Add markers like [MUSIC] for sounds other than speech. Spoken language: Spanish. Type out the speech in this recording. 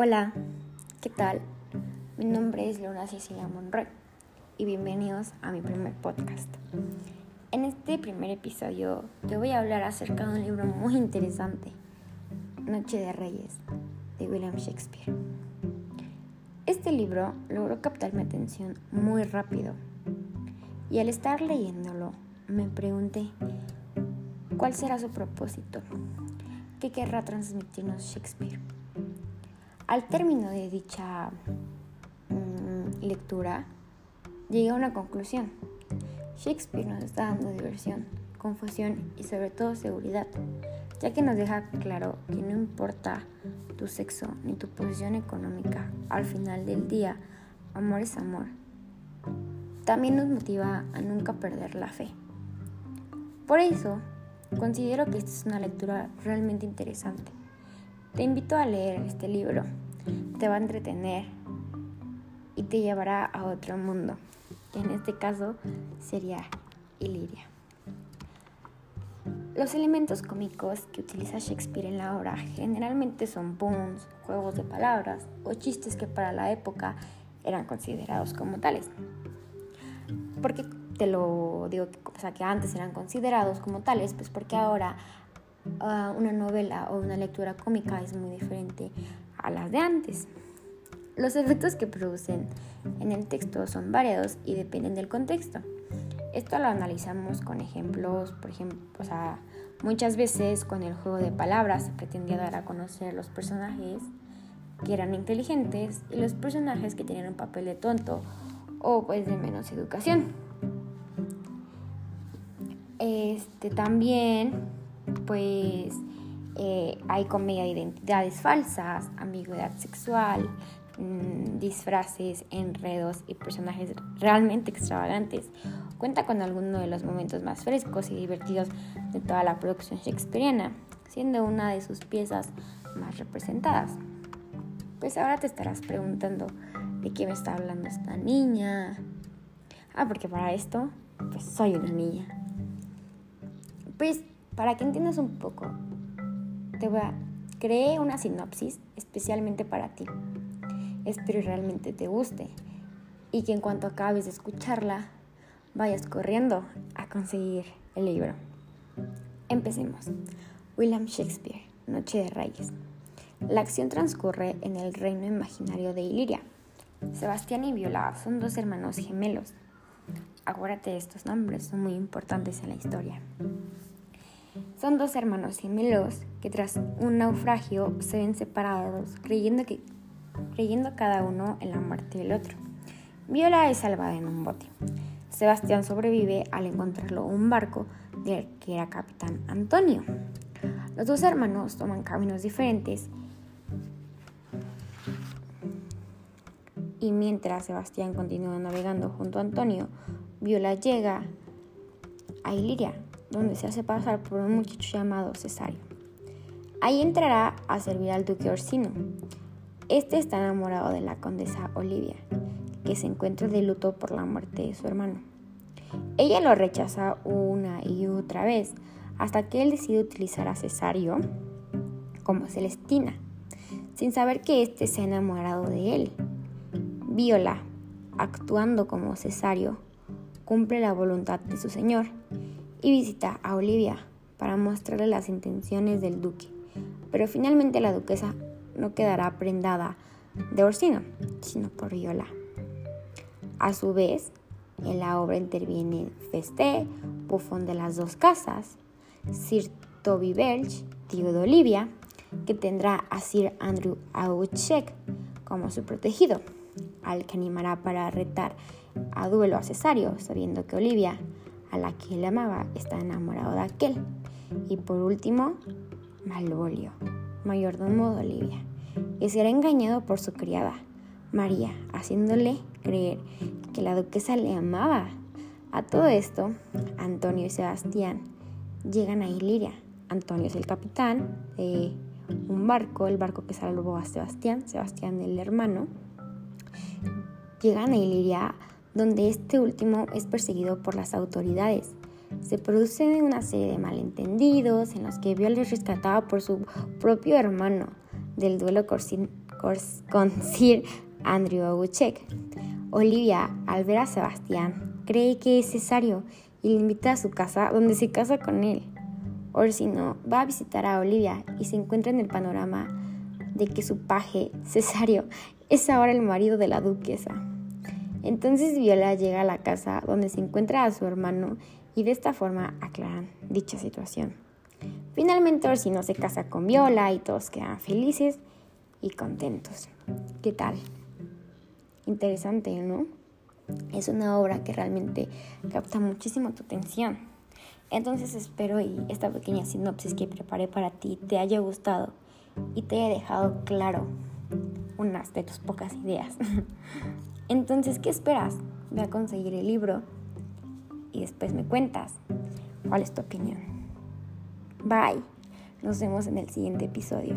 Hola, ¿qué tal? Mi nombre es Luna Cecilia Monroy y bienvenidos a mi primer podcast. En este primer episodio te voy a hablar acerca de un libro muy interesante, Noche de Reyes, de William Shakespeare. Este libro logró captar mi atención muy rápido y al estar leyéndolo me pregunté cuál será su propósito, qué querrá transmitirnos Shakespeare. Al término de dicha mm, lectura, llegué a una conclusión. Shakespeare nos está dando diversión, confusión y sobre todo seguridad, ya que nos deja claro que no importa tu sexo ni tu posición económica, al final del día, amor es amor. También nos motiva a nunca perder la fe. Por eso, considero que esta es una lectura realmente interesante te invito a leer este libro. Te va a entretener y te llevará a otro mundo, que en este caso sería Iliria. Los elementos cómicos que utiliza Shakespeare en la obra generalmente son puns, juegos de palabras o chistes que para la época eran considerados como tales. Porque te lo digo, o sea, que antes eran considerados como tales, pues porque ahora una novela o una lectura cómica es muy diferente a las de antes. Los efectos que producen en el texto son variados y dependen del contexto. Esto lo analizamos con ejemplos, por ejemplo, o sea, muchas veces con el juego de palabras se pretendía dar a conocer los personajes que eran inteligentes y los personajes que tenían un papel de tonto o pues de menos educación. Este también pues eh, hay comedia de identidades falsas, ambigüedad sexual, mm, disfraces, enredos y personajes realmente extravagantes. Cuenta con algunos de los momentos más frescos y divertidos de toda la producción shakespeariana, siendo una de sus piezas más representadas. Pues ahora te estarás preguntando de qué me está hablando esta niña. Ah, porque para esto, pues soy una niña. Pues para que entiendas un poco, te voy a crear una sinopsis especialmente para ti. Espero realmente te guste y que en cuanto acabes de escucharla, vayas corriendo a conseguir el libro. Empecemos. William Shakespeare, Noche de Reyes. La acción transcurre en el reino imaginario de Iliria. Sebastián y Viola son dos hermanos gemelos. Acuérdate estos nombres, son muy importantes en la historia. Son dos hermanos gemelos que tras un naufragio se ven separados, creyendo, que, creyendo cada uno en la muerte del otro. Viola es salvada en un bote. Sebastián sobrevive al encontrarlo un barco del que era capitán Antonio. Los dos hermanos toman caminos diferentes y mientras Sebastián continúa navegando junto a Antonio, Viola llega a Iliria, donde se hace pasar por un muchacho llamado Cesario. Ahí entrará a servir al duque Orsino. Este está enamorado de la condesa Olivia, que se encuentra de luto por la muerte de su hermano. Ella lo rechaza una y otra vez hasta que él decide utilizar a Cesario como Celestina, sin saber que éste se ha enamorado de él. Viola, actuando como Cesario, cumple la voluntad de su señor y visita a Olivia para mostrarle las intenciones del duque. Pero finalmente la duquesa no quedará prendada de Orsino, sino por Viola. A su vez, en la obra interviene Festé, bufón de las dos casas, Sir Toby Belch, tío de Olivia, que tendrá a Sir Andrew Auchek como su protegido, al que animará para retar a duelo a Cesario, sabiendo que Olivia a la que él amaba está enamorado de aquel. Y por último, Malvolio, mayordomo de Olivia, que será engañado por su criada, María, haciéndole creer que la duquesa le amaba. A todo esto, Antonio y Sebastián llegan a Iliria. Antonio es el capitán de un barco, el barco que salvó a Sebastián, Sebastián el hermano. Llegan a Iliria donde este último es perseguido por las autoridades. Se producen una serie de malentendidos en los que Viola es rescatada por su propio hermano del duelo con Sir Andrew Aguchek. Olivia, al ver a Sebastián, cree que es cesario y le invita a su casa donde se casa con él. Orsino va a visitar a Olivia y se encuentra en el panorama de que su paje, Cesario, es ahora el marido de la duquesa. Entonces Viola llega a la casa donde se encuentra a su hermano y de esta forma aclaran dicha situación. Finalmente Orsino se casa con Viola y todos quedan felices y contentos. ¿Qué tal? Interesante, ¿no? Es una obra que realmente capta muchísimo tu atención. Entonces espero y esta pequeña sinopsis que preparé para ti te haya gustado y te haya dejado claro unas de tus pocas ideas. [LAUGHS] Entonces, ¿qué esperas? Ve a conseguir el libro y después me cuentas cuál es tu opinión. Bye. Nos vemos en el siguiente episodio.